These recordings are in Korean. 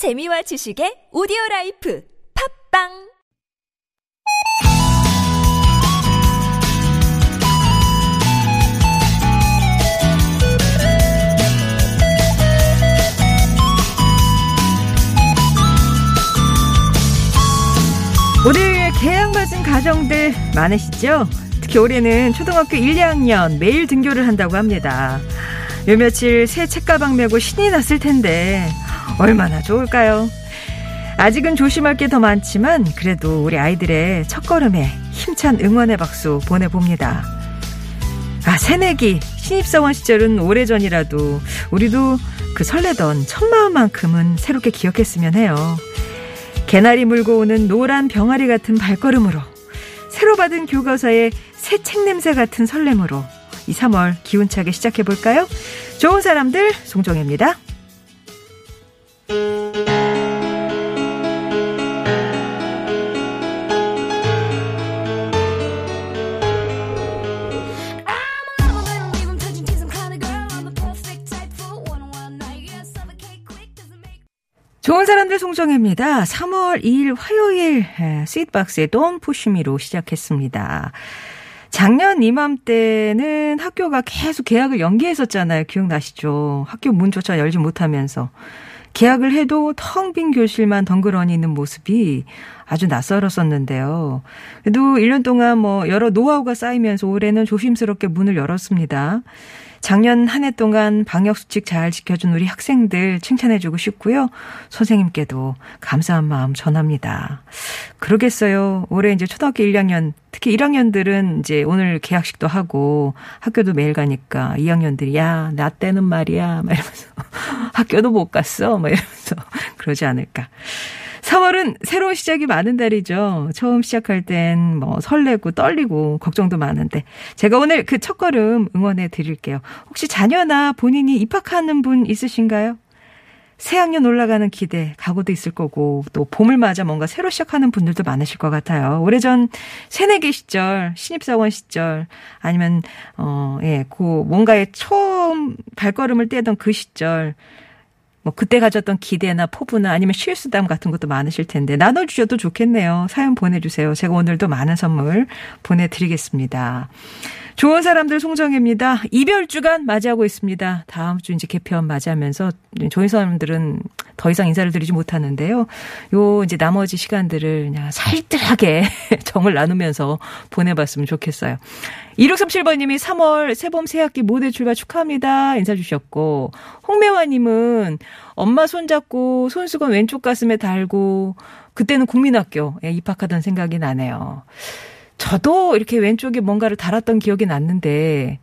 재미와 지식의 오디오 라이프 팟빵 올해 개학 맞은 가정들 많으시죠? 특히 올해는 초등학교 1, 2학년 매일 등교를 한다고 합니다. 요 며칠 새 책가방 메고 신이 났을 텐데 얼마나 좋을까요? 아직은 조심할 게 더 많지만 그래도 우리 아이들의 첫걸음에 힘찬 응원의 박수 보내봅니다. 아, 새내기 신입사원 시절은 오래전이라도 우리도 그 설레던 첫 마음만큼은 새롭게 기억했으면 해요. 개나리 물고 오는 노란 병아리 같은 발걸음으로 새로 받은 교과서의 새 책 냄새 같은 설렘으로 이 3월 기운차게 시작해 볼까요? 좋은 사람들 송정혜입니다. 송정혜입니다. 3월 2일 화요일 스윗박스의 Don't Push Me로 시작했습니다. 작년 이맘때는 학교가 계속 개학을 연기했었잖아요. 기억나시죠? 학교 문조차 열지 못하면서. 계약을 해도 텅 빈 교실만 덩그러니 있는 모습이 아주 낯설었었는데요. 그래도 1년 동안 뭐 여러 노하우가 쌓이면서 올해는 조심스럽게 문을 열었습니다. 작년 한 해 동안 방역수칙 잘 지켜준 우리 학생들 칭찬해주고 싶고요. 선생님께도 감사한 마음 전합니다. 그러겠어요. 올해 이제 초등학교 1학년, 특히 1학년들은 이제 오늘 개학식도 하고 학교도 매일 가니까 2학년들이 야, 나 때는 말이야. 막 이러면서 학교도 못 갔어. 막 이러면서 그러지 않을까. 3월은 새로운 시작이 많은 달이죠. 처음 시작할 땐 뭐 설레고 떨리고 걱정도 많은데 제가 오늘 그 첫 걸음 응원해 드릴게요. 혹시 자녀나 본인이 입학하는 분 있으신가요? 새학년 올라가는 기대, 각오도 있을 거고, 또 봄을 맞아 뭔가 새로 시작하는 분들도 많으실 것 같아요. 오래전 새내기 시절, 신입사원 시절, 아니면, 어, 예, 그 뭔가에 처음 발걸음을 떼던 그 시절, 뭐 그때 가졌던 기대나 포부나 아니면 실수담 같은 것도 많으실 텐데 나눠주셔도 좋겠네요. 사연 보내주세요. 제가 오늘도 많은 선물 보내드리겠습니다. 좋은 사람들 송정혜입니다. 이별 주간 맞이하고 있습니다. 다음 주 이제 개편 맞이하면서 저희 사람들은 더 이상 인사를 드리지 못하는데요. 요 이제 나머지 시간들을 그냥 살뜰하게 정을 나누면서 보내봤으면 좋겠어요. 2637번님이 3월 새봄 새학기 모대 출발 축하합니다. 인사 주셨고 홍매화님은 엄마 손잡고 손수건 왼쪽 가슴에 달고 그때는 국민학교에 입학하던 생각이 나네요. 저도 이렇게 왼쪽에 뭔가를 달았던 기억이 났는데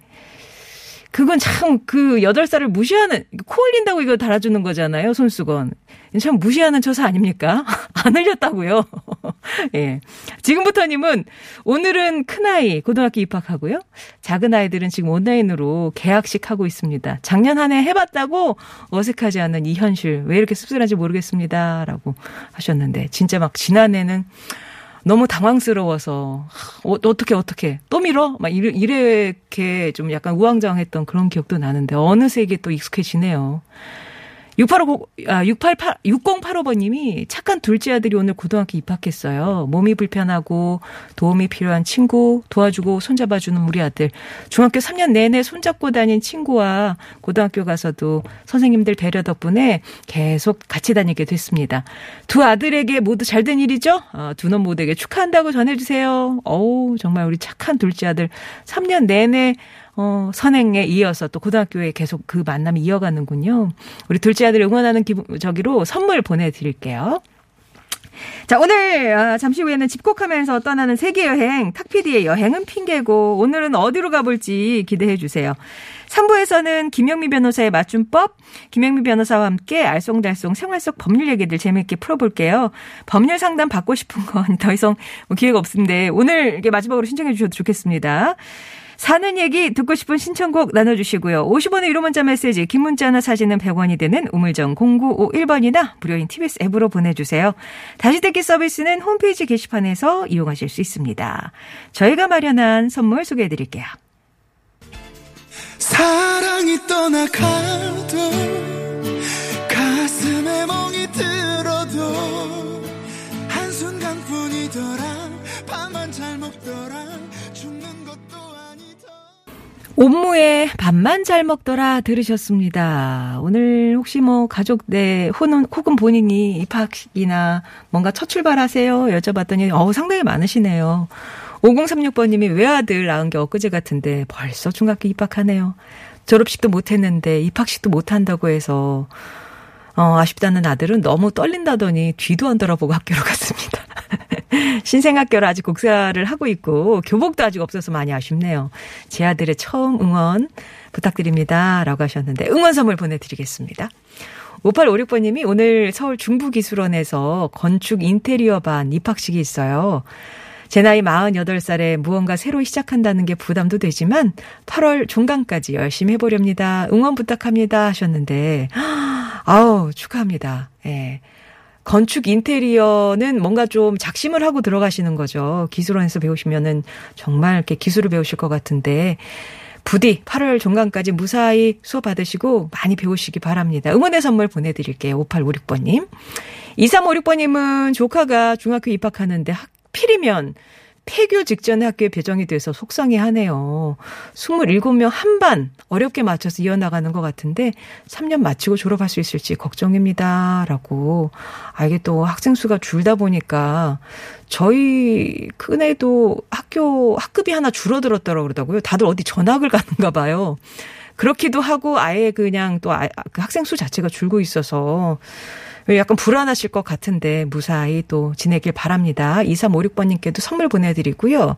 그건 참 그 여덟 살을 무시하는 코 흘린다고 이거 달아주는 거잖아요 손수건. 참 무시하는 처사 아닙니까? 안 흘렸다고요. 예. 지금부터님은 오늘은 큰 아이 고등학교 입학하고요. 작은 아이들은 지금 온라인으로 개학식 하고 있습니다. 작년 한 해 해봤다고 어색하지 않은 이 현실 왜 이렇게 씁쓸한지 모르겠습니다라고 하셨는데 진짜 막 지난해는 너무 당황스러워서 어, 어떻게 어떻게 또 밀어 막 이래, 이렇게 좀 약간 우왕좌왕했던 그런 기억도 나는데 어느새 이게 또 익숙해지네요. 685, 아, 688, 6085번님이 착한 둘째 아들이 오늘 고등학교 입학했어요. 몸이 불편하고 도움이 필요한 친구 도와주고 손잡아주는 우리 아들. 중학교 3년 내내 손잡고 다닌 친구와 고등학교 가서도 선생님들 배려 덕분에 계속 같이 다니게 됐습니다. 두 아들에게 모두 잘된 일이죠? 어, 두놈 모두에게 축하한다고 전해주세요. 어우, 정말 우리 착한 둘째 아들 3년 내내 어, 선행에 이어서 또 고등학교에 계속 그 만남이 이어가는군요. 우리 둘째 아들 응원하는 기분, 저기로 선물 보내드릴게요. 자, 오늘, 아, 잠시 후에는 집콕하면서 떠나는 세계여행, 탁피디의 여행은 핑계고, 오늘은 어디로 가볼지 기대해 주세요. 3부에서는 김영미 변호사의 맞춤법, 김영미 변호사와 함께 알쏭달쏭 생활 속 법률 얘기들 재미있게 풀어볼게요. 법률 상담 받고 싶은 건 더 이상 뭐 기회가 없습니다. 오늘 이렇게 마지막으로 신청해 주셔도 좋겠습니다. 사는 얘기 듣고 싶은 신청곡 나눠주시고요. 50원의 1호 문자 메시지, 긴 문자나 사진은 100원이 되는 우물정 0951번이나 무료인 TBS 앱으로 보내주세요. 다시 듣기 서비스는 홈페이지 게시판에서 이용하실 수 있습니다. 저희가 마련한 선물 소개해드릴게요. 사랑이 떠나가도 가슴에 멍이 들어도 한순간뿐이더라 밥만 잘 먹더라 옴무의 밥만 잘 먹더라 들으셨습니다. 오늘 혹시 뭐 가족 내 혹은, 혹은 본인이 입학이나 뭔가 첫 출발하세요 여쭤봤더니 어우 상당히 많으시네요. 5036번님이 외아들 낳은 게 엊그제 같은데 벌써 중학교 입학하네요. 졸업식도 못했는데 입학식도 못한다고 해서 어, 아쉽다는 아들은 너무 떨린다더니 뒤도 안 돌아보고 학교로 갔습니다. 신생학교를 아직 곡사를 하고 있고 교복도 아직 없어서 많이 아쉽네요. 제 아들의 처음 응원 부탁드립니다. 라고 하셨는데 응원 선물 보내드리겠습니다. 5856번님이 오늘 서울 중부기술원에서 건축 인테리어 반 입학식이 있어요. 제 나이 48살에 무언가 새로 시작한다는 게 부담도 되지만 8월 중간까지 열심히 해보렵니다. 응원 부탁합니다 하셨는데 아우 축하합니다. 예. 건축 인테리어는 뭔가 좀 작심을 하고 들어가시는 거죠. 기술원에서 배우시면은 정말 이렇게 기술을 배우실 것 같은데 부디 8월 중간까지 무사히 수업 받으시고 많이 배우시기 바랍니다. 응원의 선물 보내드릴게요. 5856번님. 2356번님은 조카가 중학교 입학하는데 하필이면 폐교 직전에 학교에 배정이 돼서 속상해 하네요. 27명 한 반 어렵게 맞춰서 이어나가는 것 같은데 3년 마치고 졸업할 수 있을지 걱정입니다. 라고. 아, 이게 또 학생 수가 줄다 보니까 저희 큰애도 학교 학급이 하나 줄어들었더라고 그러더라고요. 다들 어디 전학을 가는가 봐요. 그렇기도 하고 아예 그냥 또 아, 그 학생 수 자체가 줄고 있어서 약간 불안하실 것 같은데 무사히 또 지내길 바랍니다. 2356번님께도 선물 보내드리고요.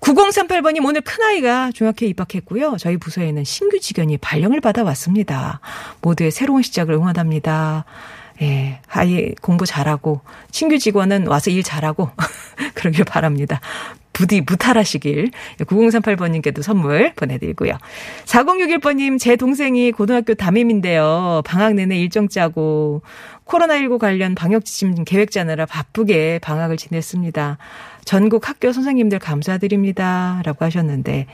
9038번님 오늘 큰아이가 중학교에 입학했고요. 저희 부서에는 신규 직원이 발령을 받아왔습니다. 모두의 새로운 시작을 응원합니다. 예, 아이 공부 잘하고 신규 직원은 와서 일 잘하고 그러길 바랍니다. 부디 무탈하시길 9038번님께도 선물 보내드리고요. 4061번님 제 동생이 고등학교 담임인데요. 방학 내내 일정 짜고 코로나19 관련 방역 지침 계획 짜느라 바쁘게 방학을 지냈습니다. 전국 학교 선생님들 감사드립니다. 라고 하셨는데,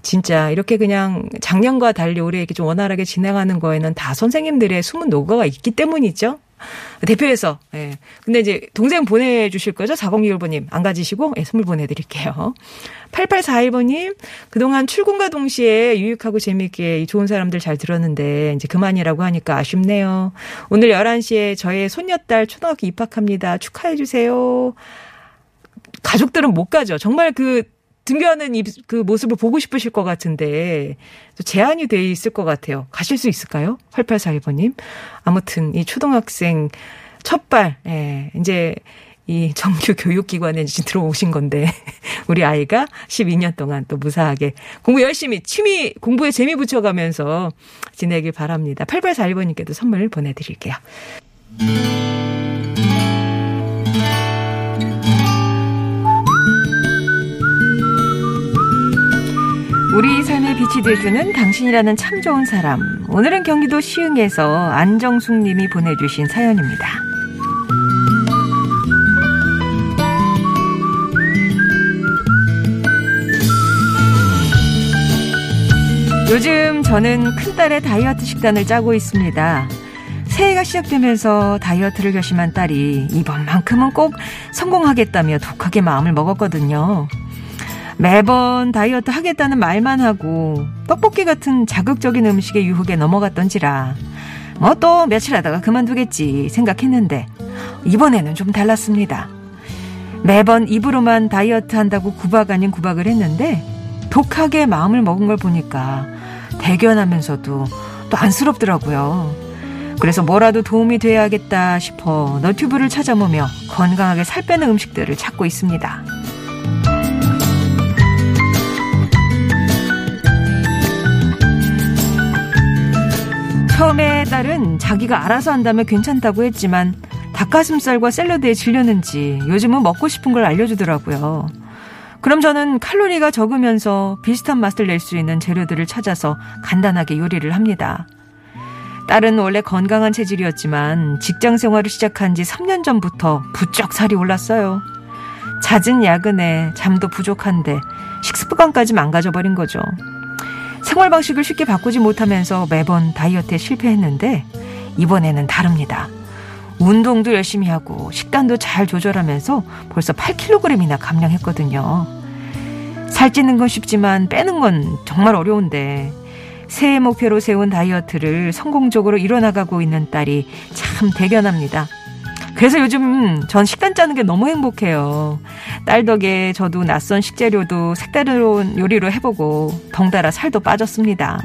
진짜 이렇게 그냥 작년과 달리 올해 이렇게 좀 원활하게 진행하는 거에는 다 선생님들의 숨은 노고가 있기 때문이죠. 대표해서, 예. 근데 이제 동생 보내주실 거죠? 4061번님. 안 가지시고, 예, 선물 보내드릴게요. 8841번님, 그동안 출근과 동시에 유익하고 재미있게 좋은 사람들 잘 들었는데, 이제 그만이라고 하니까 아쉽네요. 오늘 11시에 저의 손녀딸 초등학교 입학합니다. 축하해주세요. 가족들은 못 가죠. 정말 그 등교하는 그 모습을 보고 싶으실 것 같은데 제한이 돼 있을 것 같아요. 가실 수 있을까요? 8841번님. 아무튼 이 초등학생 첫발 예, 이제 이 정규 교육기관에 이제 들어오신 건데 우리 아이가 12년 동안 또 무사하게 공부 열심히 취미 공부에 재미 붙여가면서 지내길 바랍니다. 8841번님께도 선물 보내드릴게요. 빛이 돼주는 당신이라는 참 좋은 사람. 오늘은 경기도 시흥에서 안정숙 님이 보내주신 사연입니다. 요즘 저는 큰딸의 다이어트 식단을 짜고 있습니다. 새해가 시작되면서 다이어트를 결심한 딸이 이번만큼은 꼭 성공하겠다며 독하게 마음을 먹었거든요. 매번 다이어트 하겠다는 말만 하고 떡볶이 같은 자극적인 음식의 유혹에 넘어갔던지라 뭐 또 며칠 하다가 그만두겠지 생각했는데 이번에는 좀 달랐습니다. 매번 입으로만 다이어트 한다고 구박 아닌 구박을 했는데 독하게 마음을 먹은 걸 보니까 대견하면서도 또 안쓰럽더라고요. 그래서 뭐라도 도움이 돼야겠다 싶어 너튜브를 찾아보며 건강하게 살 빼는 음식들을 찾고 있습니다. 처음에 딸은 자기가 알아서 한다면 괜찮다고 했지만 닭가슴살과 샐러드에 질렸는지 요즘은 먹고 싶은 걸 알려주더라고요. 그럼 저는 칼로리가 적으면서 비슷한 맛을 낼 수 있는 재료들을 찾아서 간단하게 요리를 합니다. 딸은 원래 건강한 체질이었지만 직장 생활을 시작한 지 3년 전부터 부쩍 살이 올랐어요. 잦은 야근에 잠도 부족한데 식습관까지 망가져버린 거죠. 생활 방식을 쉽게 바꾸지 못하면서 매번 다이어트에 실패했는데 이번에는 다릅니다. 운동도 열심히 하고 식단도 잘 조절하면서 벌써 8kg이나 감량했거든요. 살찌는 건 쉽지만 빼는 건 정말 어려운데 새해 목표로 세운 다이어트를 성공적으로 이뤄나가고 있는 딸이 참 대견합니다. 그래서 요즘 전 식단 짜는 게 너무 행복해요. 딸 덕에 저도 낯선 식재료도 색다른 요리로 해보고 덩달아 살도 빠졌습니다.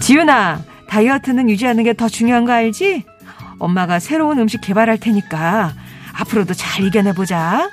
지윤아, 다이어트는 유지하는 게 더 중요한 거 알지? 엄마가 새로운 음식 개발할 테니까 앞으로도 잘 이겨내보자.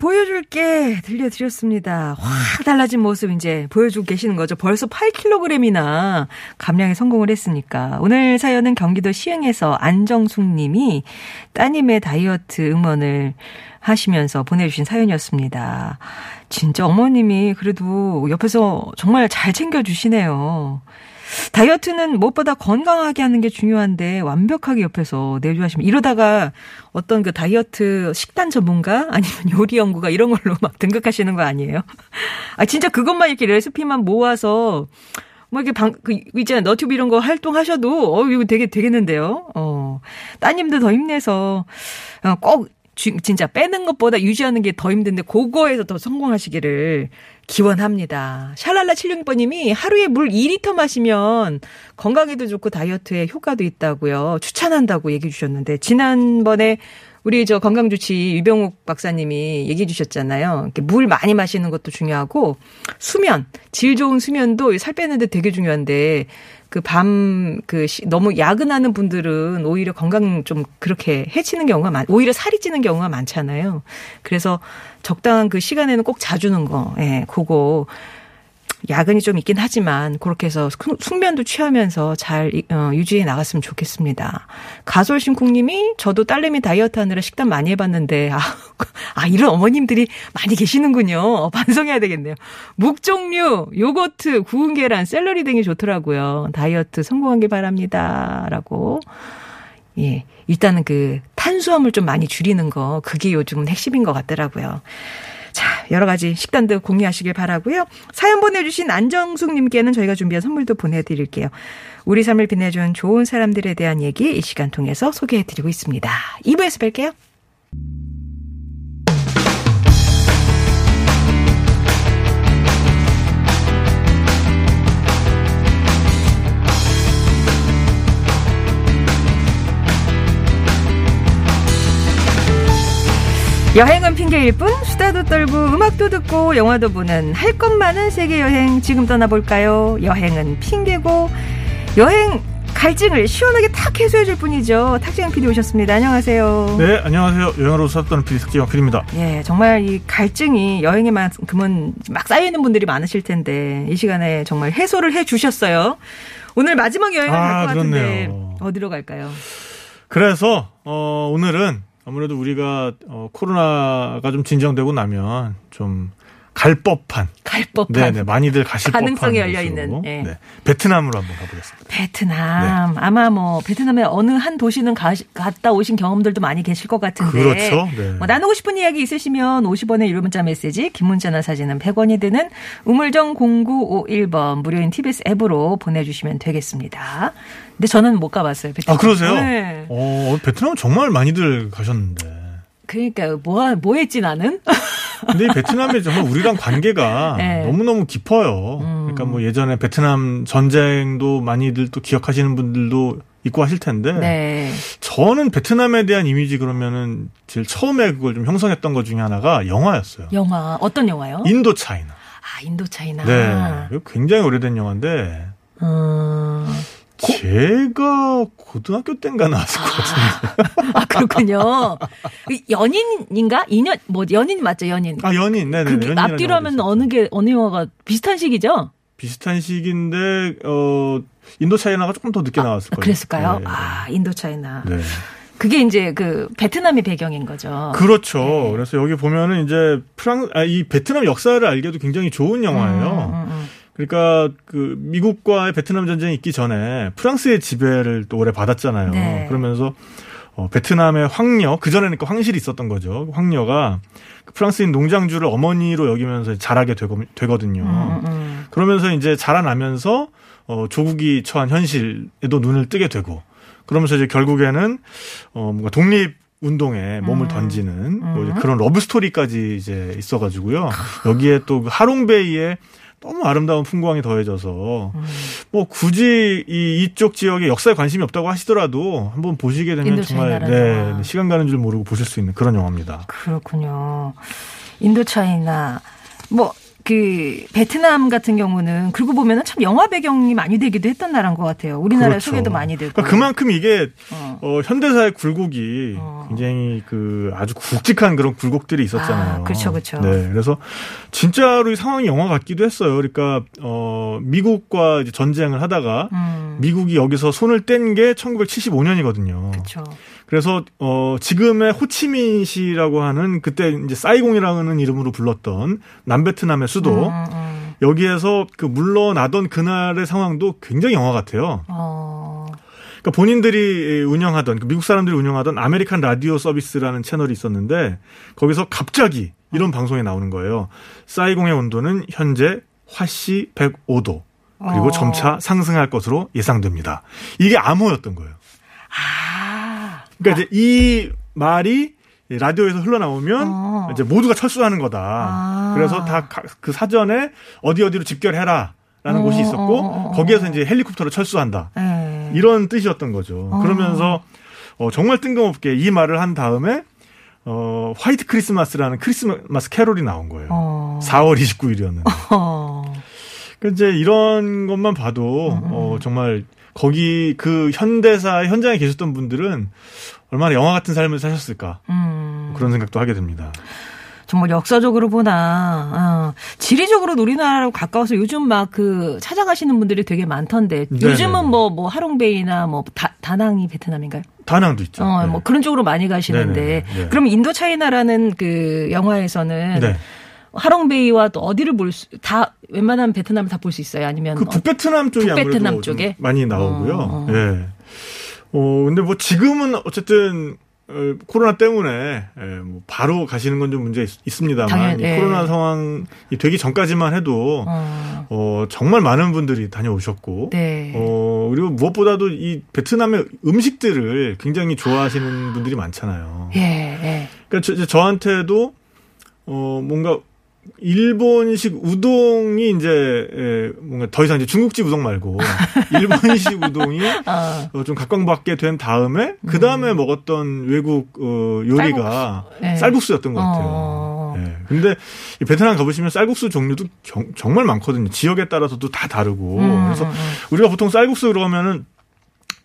보여줄게 들려드렸습니다. 확 달라진 모습 이제 보여주고 계시는 거죠. 벌써 8kg이나 감량에 성공을 했으니까. 오늘 사연은 경기도 시흥에서 안정숙 님이 따님의 다이어트 응원을 하시면서 보내주신 사연이었습니다. 진짜 어머님이 그래도 옆에서 정말 잘 챙겨주시네요. 다이어트는 무엇보다 건강하게 하는 게 중요한데 완벽하게 옆에서 내조하시면 이러다가 어떤 그 다이어트 식단 전문가 아니면 요리 연구가 이런 걸로 막 등극하시는 거 아니에요? 아 진짜 그것만 이렇게 레시피만 모아서 뭐 이렇게 방, 그, 있잖아요. 너튜브 이런 거 활동하셔도, 어, 이거 되게 되겠는데요? 어. 따님도 더 힘내서, 어, 꼭, 주, 진짜 빼는 것보다 유지하는 게 더 힘든데, 그거에서 더 성공하시기를 기원합니다. 샬랄라 76번님이 하루에 물 2리터 마시면 건강에도 좋고 다이어트에 효과도 있다고요. 추천한다고 얘기해 주셨는데 지난번에 우리 저 건강주치 유병욱 박사님이 얘기해 주셨잖아요. 이렇게 물 많이 마시는 것도 중요하고 수면, 질 좋은 수면도 살 빼는데 되게 중요한데 그밤그 너무 야근하는 분들은 오히려 건강 좀 그렇게 해치는 경우가 많, 오히려 살이 찌는 경우가 많잖아요. 그래서 적당한 그 시간에는 꼭 자주는 거, 예, 그거 야근이 좀 있긴 하지만 그렇게 해서 숙면도 취하면서 잘 어, 유지해 나갔으면 좋겠습니다. 가솔신쿵님이 저도 딸내미 다이어트 하느라 식단 많이 해봤는데 아, 아 이런 어머님들이 많이 계시는군요. 어, 반성해야 되겠네요. 묵 종류, 요거트, 구운 계란, 샐러리 등이 좋더라고요. 다이어트 성공하길 바랍니다라고. 예, 일단은 그 탄수화물 좀 많이 줄이는 거 그게 요즘은 핵심인 것 같더라고요. 자, 여러 가지 식단도 공유하시길 바라고요. 사연 보내주신 안정숙님께는 저희가 준비한 선물도 보내드릴게요. 우리 삶을 빛내준 좋은 사람들에 대한 얘기 이 시간 통해서 소개해드리고 있습니다. 2부에서 뵐게요. 여행은 핑계일 뿐 수다도 떨고 음악도 듣고 영화도 보는 할 것 많은 세계 여행 지금 떠나볼까요? 여행은 핑계고 여행 갈증을 시원하게 탁 해소해 줄 뿐이죠. 탁재영 PD 오셨습니다. 안녕하세요. 네, 안녕하세요. 여행으로 수다 떠는 PD 탁재영 PD입니다. 예, 정말 이 갈증이 여행에만큼은 막 쌓여있는 분들이 많으실 텐데 이 시간에 정말 해소를 해 주셨어요. 오늘 마지막 여행을 아, 갈것 같은데. 어디로 갈까요? 그래서 어, 오늘은 아무래도 우리가 어, 코로나가 좀 진정되고 나면 좀 갈 법한 갈 법한 네네 많이들 가실 가능성이 법한 열려 있는, 예. 네, 베트남으로 한번 가보겠습니다. 베트남 아마 뭐 베트남의 어느 한 도시는 가, 갔다 오신 경험들도 많이 계실 것 같은데 그렇죠. 네. 뭐 나누고 싶은 이야기 있으시면 50원의 유료 문자 메시지 긴 문자나 사진은 100원이 드는 우물정 0951번 무료인 TBS 앱으로 보내주시면 되겠습니다. 근데 저는 못 가봤어요. 베트남. 아 그러세요? 네. 어, 베트남 정말 많이들 가셨는데. 그러니까 뭐, 뭐 했지 나는? 근데 이 베트남이 정말 우리랑 관계가 네. 너무너무 깊어요. 음. 그러니까 뭐 예전에 베트남 전쟁도 많이들 또 기억하시는 분들도 있고 하실 텐데 네. 저는 베트남에 대한 이미지 그러면은 제일 처음에 그걸 좀 형성했던 것 중에 하나가 영화였어요. 영화 어떤 영화요? 인도 차이나. 아 인도 차이나. 네. 굉장히 오래된 영화인데 음. 제가 고등학교 때인가 나왔을 것 같은데. 아 그렇군요. 그 연인인가? 인연 뭐 연인 맞죠 연인. 아 연인, 네네. 그 앞뒤로 하면 어느 게 어느 영화가 비슷한 시기죠? 비슷한 시기인데 어 인도 차이나가 조금 더 늦게 나왔을 아, 거예요. 그랬을까요? 네. 아 인도 차이나. 네. 그게 이제 그 베트남의 배경인 거죠. 그렇죠. 네. 그래서 여기 보면은 이제 프랑 아, 이 베트남 역사를 알기에도 굉장히 좋은 영화예요. 음, 음, 음. 그러니까 그 미국과의 베트남 전쟁이 있기 전에 프랑스의 지배를 또 오래 받았잖아요. 네. 그러면서 어, 베트남의 황녀 그 전에는 그 황실이 있었던 거죠. 황녀가 그 프랑스인 농장주를 어머니로 여기면서 자라게 되거, 되거 든요. 음, 음. 그러면서 이제 자라나면서 어, 조국이 처한 현실에도 눈을 뜨게 되고 그러면서 이제 결국에는 어, 뭔가 독립 운동에 몸을 음. 던지는 뭐 이제 음. 그런 러브 스토리까지 이제 있어가지고요. 여기에 또그 하롱베이의 너무 아름다운 풍광이 더해져서 음. 뭐 굳이 이 이쪽 지역에 역사에 관심이 없다고 하시더라도 한번 보시게 되면 정말 영화. 네, 시간 가는 줄 모르고 보실 수 있는 그런 영화입니다. 그렇군요. 인도차이나 뭐 그 베트남 같은 경우는 그러고 보면은 참 영화 배경이 많이 되기도 했던 나라인 것 같아요. 우리나라 그렇죠. 소개도 많이 되고. 그러니까 그만큼 이게 어. 어, 현대사의 굴곡이 어. 굉장히 그 아주 굵직한 그런 굴곡들이 있었잖아요. 아, 그렇죠, 그렇죠. 네, 그래서 진짜로 이 상황이 영화 같기도 했어요. 그러니까 어, 미국과 전쟁을 하다가 음. 미국이 여기서 손을 뗀 게 1975년이거든요. 그렇죠. 그래서 어 지금의 호치민시라고 하는 그때 이제 사이공이라는 이름으로 불렀던 남베트남의 수도 음, 음. 여기에서 그 물러나던 그날의 상황도 굉장히 영화 같아요. 어. 그러니까 본인들이 운영하던 그 미국 사람들이 운영하던 American Radio Service라는 채널이 있었는데 거기서 갑자기 이런 방송에 나오는 거예요. 사이공의 온도는 현재 화씨 105도 그리고 어. 점차 상승할 것으로 예상됩니다. 이게 암호였던 거예요. 아. 그러니까 이제 이 말이 라디오에서 흘러나오면 어. 이제 모두가 철수하는 거다. 아. 그래서 다 그 사전에 어디 어디로 집결해라 라는 어, 곳이 있었고 어, 어, 어. 거기에서 이제 헬리콥터로 철수한다. 네. 이런 뜻이었던 거죠. 어. 그러면서 어, 정말 뜬금없게 이 말을 한 다음에 어, 화이트 크리스마스라는 크리스마스 캐롤이 나온 거예요. 어. 4월 29일이었는데. 어. 그 이제 이런 것만 봐도 음, 어, 정말 거기 그 현대사 현장에 계셨던 분들은 얼마나 영화 같은 삶을 사셨을까 음. 그런 생각도 하게 됩니다. 정말 역사적으로 보나, 어, 지리적으로 우리나라로 가까워서 요즘 막 그 찾아가시는 분들이 되게 많던데, 네네네. 요즘은 뭐, 뭐, 하롱베이나 뭐, 다, 다낭이 베트남인가요? 다낭도 있죠. 어, 네. 뭐 그런 쪽으로 많이 가시는데. 네. 그럼 인도 차이나라는 그 영화에서는 네. 하롱베이와 또 어디를 볼 수, 다, 웬만하면 베트남을 다 볼 수 있어요? 아니면. 그 북베트남 쪽이 북베트남 아무래도 좀 쪽에? 많이 나오고요. 어, 어. 예. 어, 근데 뭐 지금은 어쨌든 어, 코로나 때문에 예, 뭐 바로 가시는 건 좀 문제 있, 있습니다만 당연- 이 예. 코로나 상황이 되기 전까지만 해도 어, 어, 정말 많은 분들이 다녀오셨고 네. 어, 그리고 무엇보다도 이 베트남의 음식들을 굉장히 좋아하시는 분들이 많잖아요. 예, 예. 그러니까 저, 저한테도 어, 뭔가 일본식 우동이 이제 예, 뭔가 더 이상 이제 중국집 우동 말고 일본식 우동이 어, 어, 좀 각광받게 된 다음에 그 다음에 먹었던 외국 어, 요리가 쌀국수. 네. 였던것 같아요. 어. 예. 근데 이 베트남 가보시면 쌀국수 종류도 경- 정말 많거든요. 지역에 따라서도 다 다르고. 음, 그래서 음, 음. 우리가 보통 쌀국수 그러면은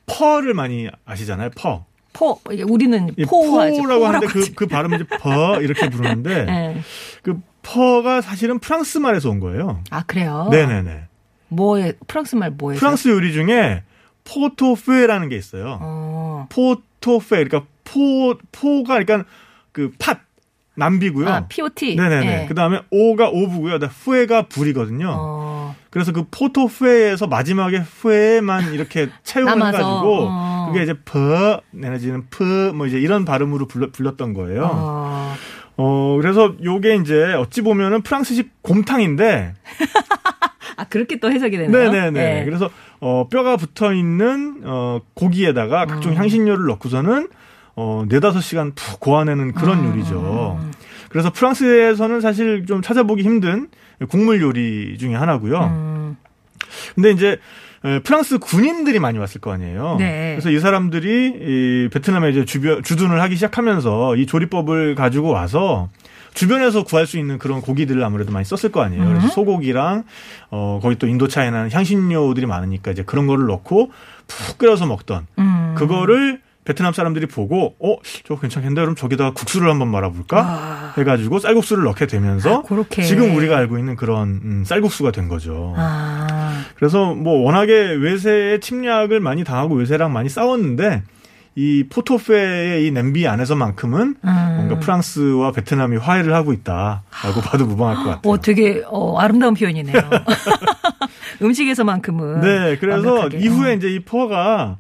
퍼를 많이 아시잖아요. 퍼. phở, 우리는 이 phở하죠. phở라고 하는데 그, 그 발음이 이제 phở 이렇게 부르는데 예. 그 phở가 사실은 프랑스 말에서 온 거예요. 아, 그래요? 네네네. 뭐에, 프랑스 말 뭐예요? 프랑스 요리 중에 pot-au-feu라는 게 있어요. 어. pot-au-feu 그러니까 pot pot가 그러니까 그 pot 남비고요. 아, POT. 네네네. 예. 그 다음에 au가. 그다음에 feu가 불이거든요. 어. 그래서 그 pot-au-feu에서 마지막에 feu만 이렇게 채용을 남아서, 해가지고 어. 그게 이제 phở 내지는 프뭐 이제 이런 발음으로 불러, 불렸던 거예요. 어. 어. 그래서 요게 이제 어찌 보면은 프랑스식 곰탕인데 아, 그렇게 또 해석이 되네요. 네네네. 예. 그래서 어 뼈가 붙어 있는 어 고기에다가 각종 음. 향신료를 넣고서는 어 네다섯 시간 푹 고아내는 그런 음. 요리죠. 그래서 프랑스에서는 사실 좀 찾아보기 힘든 국물 요리 중에 하나고요. 음. 근데 이제 에, 프랑스 군인들이 많이 왔을 거 아니에요. 네. 그래서 이 사람들이 이 베트남에 이제 주변 주둔을 하기 시작하면서 이 조리법을 가지고 와서 주변에서 구할 수 있는 그런 고기들을 아무래도 많이 썼을 거 아니에요. 그래서 소고기랑 어 거기 또 인도차이나는 향신료들이 많으니까 이제 그런 거를 넣고 푹 끓여서 먹던 음. 그거를 베트남 사람들이 보고 어 저거 괜찮겠는데 그럼 저기다가 국수를 한번 말아볼까 아. 해가지고 쌀국수를 넣게 되면서 아, 그렇게. 지금 우리가 알고 있는 그런 음, 쌀국수가 된 거죠. 아. 그래서 뭐 워낙에 외세의 침략을 많이 당하고 외세랑 많이 싸웠는데 이 포토페의 이 냄비 안에서만큼은 음. 뭔가 프랑스와 베트남이 화해를 하고 있다라고 봐도 무방할 것 같아요. 어, 되게 어, 아름다운 표현이네요. 음식에서만큼은. 네, 그래서 완벽하게. 이후에 어. 이제 이 포가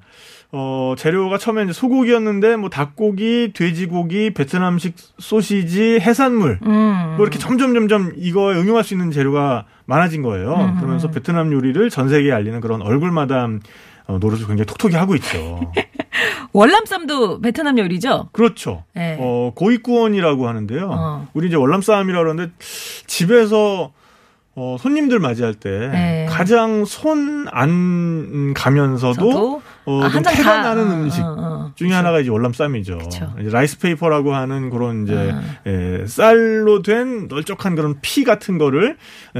어, 재료가 처음에 소고기였는데 뭐 닭고기, 돼지고기, 베트남식 소시지, 해산물 음. 뭐 이렇게 점점 점점 이거에 응용할 수 있는 재료가 많아진 거예요. 음. 그러면서 베트남 요리를 전 세계에 알리는 그런 얼굴마담 어, 노릇을 굉장히 톡톡히 하고 있죠. 월남쌈도 베트남 요리죠? 그렇죠. 네. 어, gỏi cuốn이라고 하는데요. 어. 우리 이제 월남쌈이라고 그러는데 집에서 어, 손님들 맞이할 때 네. 가장 손 안 가면서도 저도 어, 아, 좀 한 상 태가 다, 나는 어, 음식 어, 어. 중에 하나가 이제 월남쌈이죠. 그쵸. 이제 rice paper라고 하는 그런 이제 아. 예, 쌀로 된 널쩍한 그런 피 같은 거를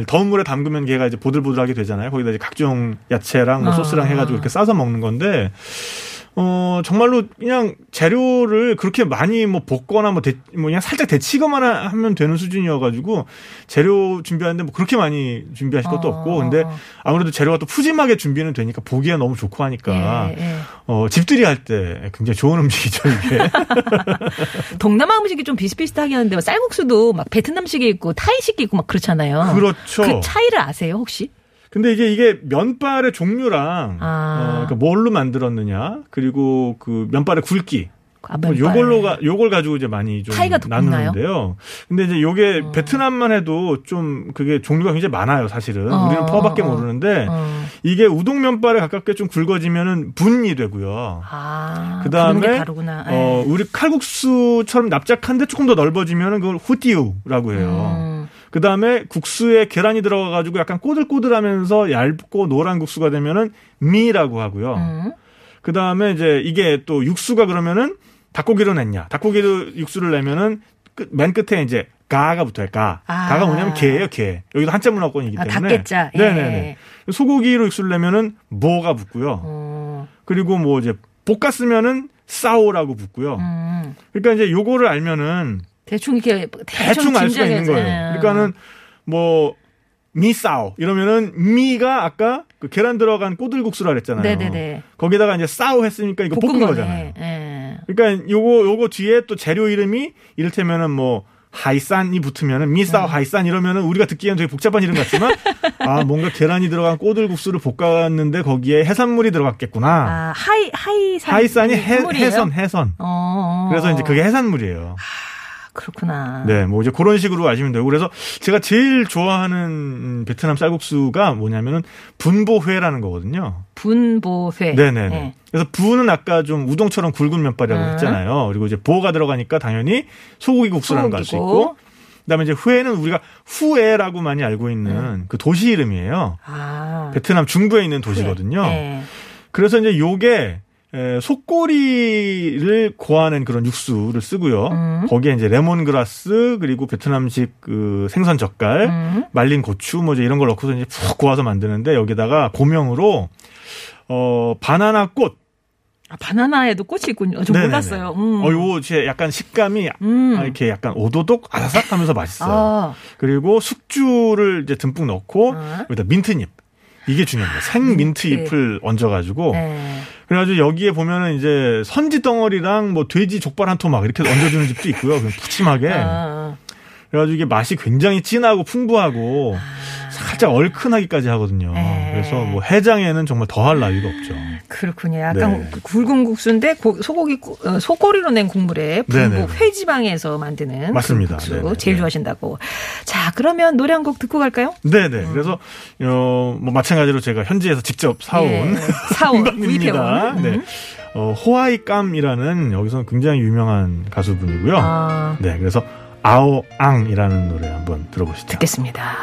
더운 물에 담그면 걔가 이제 보들보들하게 되잖아요. 거기다 이제 각종 야채랑 뭐 아. 소스랑 해가지고 이렇게 싸서 먹는 건데 어, 정말로 그냥 재료를 그렇게 많이 뭐 볶거나 뭐, 데, 뭐 그냥 살짝 데치거만 하- 하면 되는 수준이어가지고 재료 준비하는데 뭐 그렇게 많이 준비하실 것도 어. 없고 근데 아무래도 재료가 또 푸짐하게 준비는 되니까 보기에 너무 좋고 하니까 예, 예. 어, 집들이 할 때 굉장히 좋은 음식이죠, 이게. 동남아 음식이 좀 비슷비슷하긴 한데 쌀국수도 막 베트남식이 있고 타이식이 있고 막 그렇잖아요. 그렇죠. 그 차이를 아세요 혹시? 근데 이게 이게 면발의 종류랑 아. 어, 그러니까 뭘로 만들었느냐 그리고 그 면발의 굵기 아, 뭐. 요걸로가 요걸 가지고 이제 많이 좀? 나누는데요. 근데 이제 요게 어. 베트남만 해도 좀 그게 종류가 굉장히 많아요, 사실은. 어, 우리는 퍼밖에 어, 어. 모르는데 어. 이게 우동 면발에 가깝게 좀 굵어지면은 분이 되고요. 아, 그다음에. 어, 예. 우리 칼국수처럼 납작한데 조금 더 넓어지면은 그걸 후띠우라고 해요. 음. 그 다음에 국수에 계란이 들어가가지고 약간 꼬들꼬들하면서 얇고 노란 국수가 되면은 미라고 하고요. 음. 그 다음에 이제 이게 또 육수가 그러면은 닭고기로 냈냐. 닭고기로 육수를 내면은 끝, 맨 끝에 이제 가가 붙어요. 가. 아. 가가 뭐냐면 개예요, 개. 여기도 한자 문화권이기 아, 때문에. 닭게자. 예. 네네네. 소고기로 육수를 내면은 뭐가 붙고요. 어. 그리고 뭐 이제 볶았으면은 싸오라고 붙고요. 음. 그러니까 이제 요거를 알면은 대충 이렇게 대충 알 수가 있는. 거예요. 예. 그러니까는 뭐 mì xào 이러면은 mì가 아까 그 계란 들어간 꼬들국수라 그랬잖아요. 네네네. 거기다가 이제 xào 했으니까 이거 볶은, 볶은 거잖아요. 거네. 예. 그러니까 요거 요거 뒤에 또 재료 이름이 이를테면은 뭐 hải sản이 붙으면은 mì xào 음. hải sản 이러면은 우리가 듣기에는 되게 복잡한 이름 같지만 아 뭔가 계란이 들어간 꼬들국수를 볶았는데 거기에 해산물이 들어갔겠구나. 아, hải hải sản hải sản이 해? 해선 해선. 어, 어. 그래서 이제 그게 해산물이에요. 그렇구나. 네, 뭐 이제 그런 식으로 아시면 되고 그래서 제가 제일 좋아하는 음, 베트남 쌀국수가 뭐냐면은 분보회라는 거거든요. 분보회. 네네네. 네. 그래서 부는 아까 좀 우동처럼 굵은 면발이라고 음. 했잖아요. 그리고 이제 보가 들어가니까 당연히 소고기 국수라는 걸 알 수. 있고. 그다음에 이제 후에는 우리가 후에라고 많이 알고 있는 그 도시 이름이에요. 아. 베트남 중부에 있는 도시거든요. 네. 그래서 이제 요게 에, 속꼬리를 고하는 그런 육수를 쓰고요. 음. 거기에 이제 레몬그라스 그리고 베트남식 그 생선 젓갈, 음. 말린 고추 뭐 이제 이런 걸 넣고서 이제 푹 고아서 만드는데 여기다가 고명으로 어 바나나 꽃. 아, 바나나에도 꽃이 있군요. 저 네네네. 몰랐어요. 음. 어 요거 진짜 약간 식감이 음. 아, 이렇게 약간 오도독 아삭하면서 맛있어요. 아. 그리고 숙주를 이제 듬뿍 넣고 아. 여기다 민트잎. 이게 중요합니다. 생 민트. 잎을 얹어가지고 네. 그래가지고 여기에 보면은 이제 선지 덩어리랑 뭐 돼지 족발 한 토막 이렇게 얹어주는 집도 있고요. 그냥 푸짐하게. 아. 그래가지고 이게 맛이 굉장히 진하고 풍부하고 살짝 얼큰하기까지 하거든요. 네. 그래서 뭐 해장에는 정말 더할 나위가 없죠. 그렇군요. 약간 네. 그 굵은 국수인데 고- 소고기 구- 어, 소꼬리로 낸 국물에 분보 네네. 회지방에서 만드는 맞습니다. 그 국수 네네. 제일 네. 좋아하신다고. 자, 그러면 노래 한 곡 듣고 갈까요? 네네. 그래서 어, 뭐 마찬가지로 제가 현지에서 직접 사온 예. 사온. 구입해온. 네. 음. 어, 호아이깜이라는 여기서 굉장히 유명한 가수분이고요. 아, 네. 그래서 아오앙이라는 노래 한번 들어보시죠. 듣겠습니다.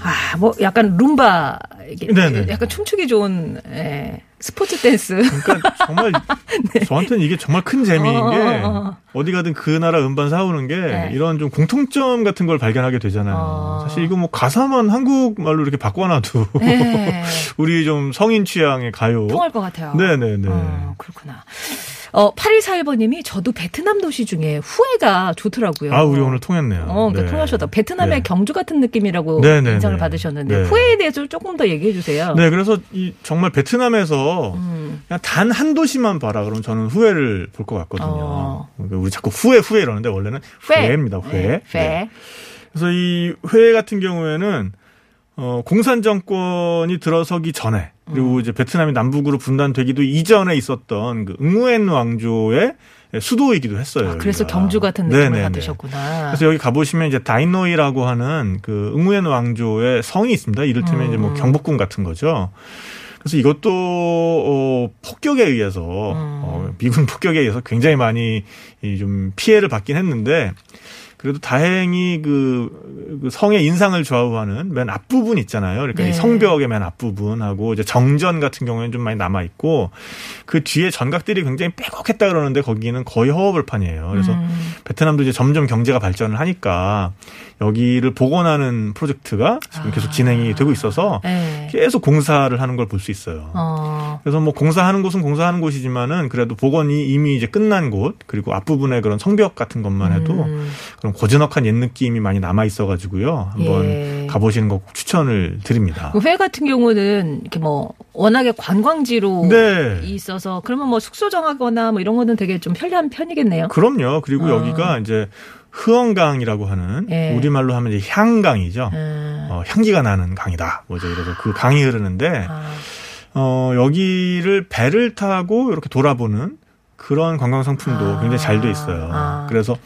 아, 아, 뭐 약간 룸바 네네. 약간 춤추기 좋은 예, 스포츠 댄스. 그러니까 정말 저한테는 이게 정말 큰 재미인 네. 어, 게 어, 어. 어디 가든 그 나라 음반 사오는 게 네. 이런 좀 공통점 같은 걸 발견하게 되잖아요. 어. 사실 이거 뭐 가사만 한국말로 이렇게 바꿔놔도 네. 우리 좀 성인 취향의 가요. 통할 것 같아요. 네네네. 어, 그렇구나. 어, 8141번님이 저도 베트남 도시 중에 후에가 좋더라고요. 아, 우리 오늘 통했네요. 어, 그러니까 네. 통하셨다. 베트남의 네. 경주 같은 느낌이라고 네네네. 인상을 받으셨는데 네. 후에에 대해서 조금 더 얘기해 주세요. 네, 그래서 이 정말 베트남에서 음. 그냥 단 한 도시만 봐라. 그러면 저는 후회를 볼 것 같거든요. 어. 그러니까 우리 자꾸 후회 후회 이러는데 원래는 회. 회입니다. 회. 네, 회. 네. 그래서 이 회 같은 경우에는 어, 공산 정권이 들어서기 전에 음. 그리고 이제 베트남이 남북으로 분단되기도 이전에 있었던 그 응우엔 왕조의 수도이기도 했어요. 아, 그래서 여기가. 경주 같은 느낌을 네네네. 받으셨구나. 그래서 여기 가보시면 이제 다이노이라고 하는 그 응우엔 왕조의 성이 있습니다. 이를테면 이제 뭐 음. 경복궁 같은 거죠. 그래서 이것도 어, 폭격에 의해서 음. 어, 미군 폭격에 의해서 굉장히 많이 이좀 피해를 받긴 했는데 그래도 다행히 그, 그 성의 인상을 좌우하는 맨 앞부분 있잖아요. 그러니까 네. 이 성벽의 맨 앞부분하고 이제 정전 같은 경우에는 좀 많이 남아 있고 그 뒤에 전각들이 굉장히 빼곡했다 그러는데 거기는 거의 허허벌판이에요. 그래서 음. 베트남도 이제 점점 경제가 발전을 하니까 여기를 복원하는 프로젝트가 지금 계속 아. 진행이 되고 있어서 네. 계속 공사를 하는 걸 볼 수 있어요. 어. 그래서 뭐 공사하는 곳은 공사하는 곳이지만은 그래도 복원이 이미 이제 끝난 곳 그리고 앞부분에 그런 성벽 같은 것만 해도 음. 그런 고즈넉한 옛 느낌이 많이 남아 있어가지고요. 한번 예. 가보시는 거꼭 추천을 드립니다. 그회 같은 경우는 이렇게 뭐 워낙에 관광지로 네. 있어서 그러면 뭐 숙소 정하거나 뭐 이런 거는 되게 좀 편리한 편이겠네요. 그럼요. 그리고 어. 여기가 이제 흐엉강이라고 하는 예. 우리말로 하면 이제 향강이죠. 음. 어, 향기가 나는 강이다. 뭐죠. 그래서 그 강이 흐르는데 아, 어, 여기를 배를 타고 이렇게 돌아보는 그런 관광 상품도 아. 굉장히 잘 돼 있어요. 아. 그래서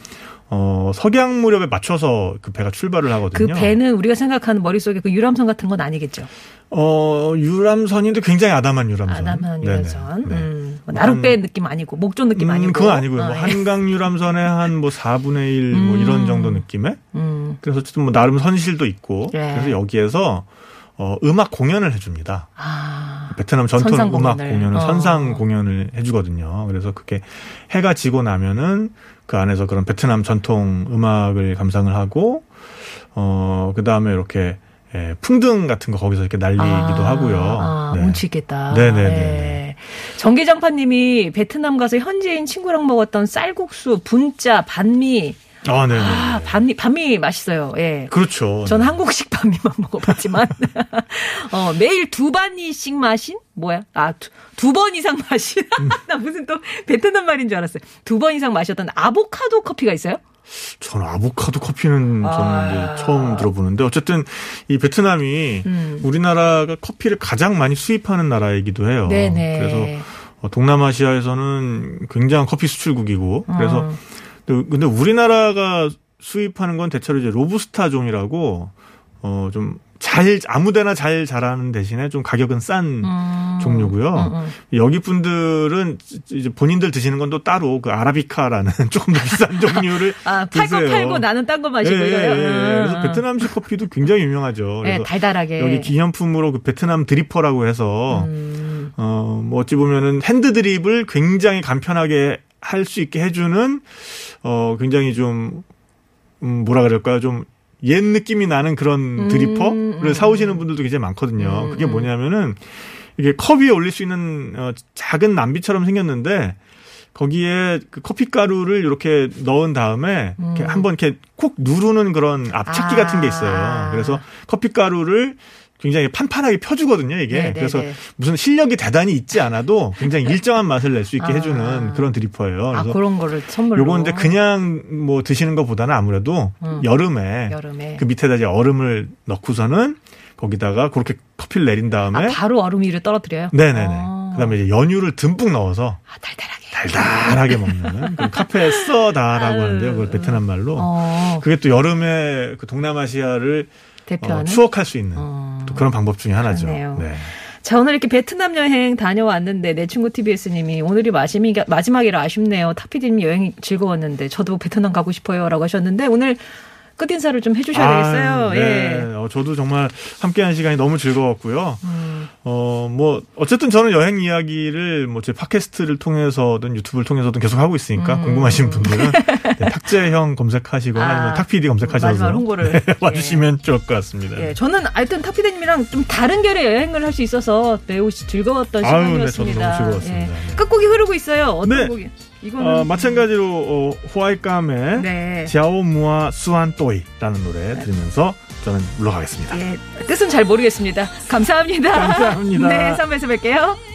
어, 석양 무렵에 맞춰서 그 배가 출발을 그 하거든요. 배는 우리가 생각하는 머릿속에 그 유람선 같은 건 아니겠죠. 어, 유람선인데 굉장히 아담한 유람선. 아담한 네네. 유람선. 네. 음, 뭐 나룻배 느낌 아니고 목조 느낌 음, 아니고. 그건 아니고요. 뭐 어, 예. 한강 유람선의 한 뭐 4분의 1뭐 음. 이런 정도 느낌의 음. 그래서 어쨌든 뭐 나름 선실도 있고 예. 그래서 여기에서 어, 음악 공연을 해줍니다. 아. 베트남 전통 음악 공연을. 공연을 어. 선상 공연을 해주거든요. 그래서 그게 해가 지고 나면은 그 안에서 그런 베트남 전통 음악을 감상을 하고 어 그 다음에 이렇게 예, 풍등 같은 거 거기서 이렇게 날리기도 아, 하고요. 아, 네. 운치 있겠다. 네네네. 네. 정기장파님이 베트남 가서 현지인 친구랑 먹었던 쌀국수, 분짜, 반미. 아, 네네. 아, 반미, 반미 맛있어요. 예. 그렇죠. 저는 한국식 반미만 먹어봤지만 어, 매일 두 반이씩 마신 뭐야? 아 두 번 이상 마신 나 무슨 또 베트남 말인 줄 알았어요. 두 번 이상 마셨던 아보카도 커피가 있어요? 저는 아보카도 커피는 아. 저는 이제 처음 들어보는데 어쨌든 이 베트남이 음. 우리나라가 커피를 가장 많이 수입하는 나라이기도 해요. 네네. 그래서 어, 동남아시아에서는 굉장한 커피 수출국이고 그래서 음. 또 근데 우리나라가 수입하는 건 대체로 이제 로부스타 종이라고 어좀 잘 아무데나 잘 자라는 대신에 좀 가격은 싼 음. 종류고요. 음, 음. 여기 분들은 이제 본인들 드시는 건 또 따로 그 아라비카라는 조금 더 비싼 종류를 아, 딴 거 드세요. 팔고 나는 딴 거 마시고 예, 예, 이래요. 예. 음, 그래서 음. 베트남식 커피도 굉장히 유명하죠. 네, 그래서 달달하게. 여기 기념품으로 그 베트남 dripper라고 해서 음. 어, 뭐 어찌 보면은 hand drip을 굉장히 간편하게 할 수 있게 해주는 어, 굉장히 좀 음, 뭐라 그럴까요? 좀 옛 느낌이 나는 그런 음, dripper를 음. 사오시는 분들도 굉장히 많거든요. 음, 그게 음. 뭐냐면은 이게 컵 위에 올릴 수 있는 어, 작은 남비처럼 생겼는데 거기에 그 커피 가루를 이렇게 넣은 다음에 이렇게 음. 한번 이렇게 콕 누르는 그런 앞착기 같은 게 있어요. 아. 그래서 커피 가루를 굉장히 판판하게 펴주거든요, 이게. 네, 네, 그래서 네. 무슨 실력이 대단히 있지 않아도 굉장히 일정한 맛을 낼 수 있게 아. 해주는 그런 드리퍼예요. 아, 그래서 그런 거를 선물로. 요건 이제 그냥 뭐 드시는 것보다는 아무래도 음. 여름에 여름에. 그 밑에다 이제 얼음을 넣고서는 거기다가 그렇게 커피를 내린 다음에 아, 바로 얼음 위를 떨어뜨려요? 네네네. 아. 그다음에 이제 연유를 듬뿍 넣어서 아, 달달하게. 달달하게 먹는 그 카페 써다라고. 하는데요. 그걸 베트남 말로. 어, 그게 또 여름에 그 동남아시아를 어, 대표하는. 추억할 수 있는 어. 또 그런 방법 중에 하나죠. 그렇네요. 네. 자, 오늘 이렇게 베트남 여행 다녀왔는데, 내 친구 TBS님이 오늘이 마지막이, 마지막이라 아쉽네요. 탁피디님 여행이 즐거웠는데, 저도 베트남 가고 싶어요. 라고 하셨는데, 오늘 끝인사를 좀 해주셔야 되겠어요. 아, 네. 예. 어, 저도 정말 함께한 시간이 너무 즐거웠고요. 음. 어, 뭐, 어쨌든 저는 여행 이야기를 뭐 제 팟캐스트를 통해서든 유튜브를 통해서든 계속 하고 있으니까 음. 궁금하신 분들은 네, 탁재형 검색하시거나 아, 아니면 탁PD 검색하셔서 홍보를. 네, 예. 와주시면 좋을 것 같습니다. 예, 저는 하여튼 탁피디님이랑 좀 다른 결의 여행을 할 수 있어서 매우 즐거웠던 아유, 네, 시간이었습니다. 저도 너무 즐거웠습니다. 예. 네. 끝곡이 흐르고 있어요. 어떤 네. 곡이? 이거는 어, 마찬가지로 어, 호아이감의 네. 지아오무아 수안또이라는 노래 들으면서 저는 물러가겠습니다. 예, 뜻은 잘 모르겠습니다. 감사합니다. 감사합니다. 네, 3부에서 뵐게요.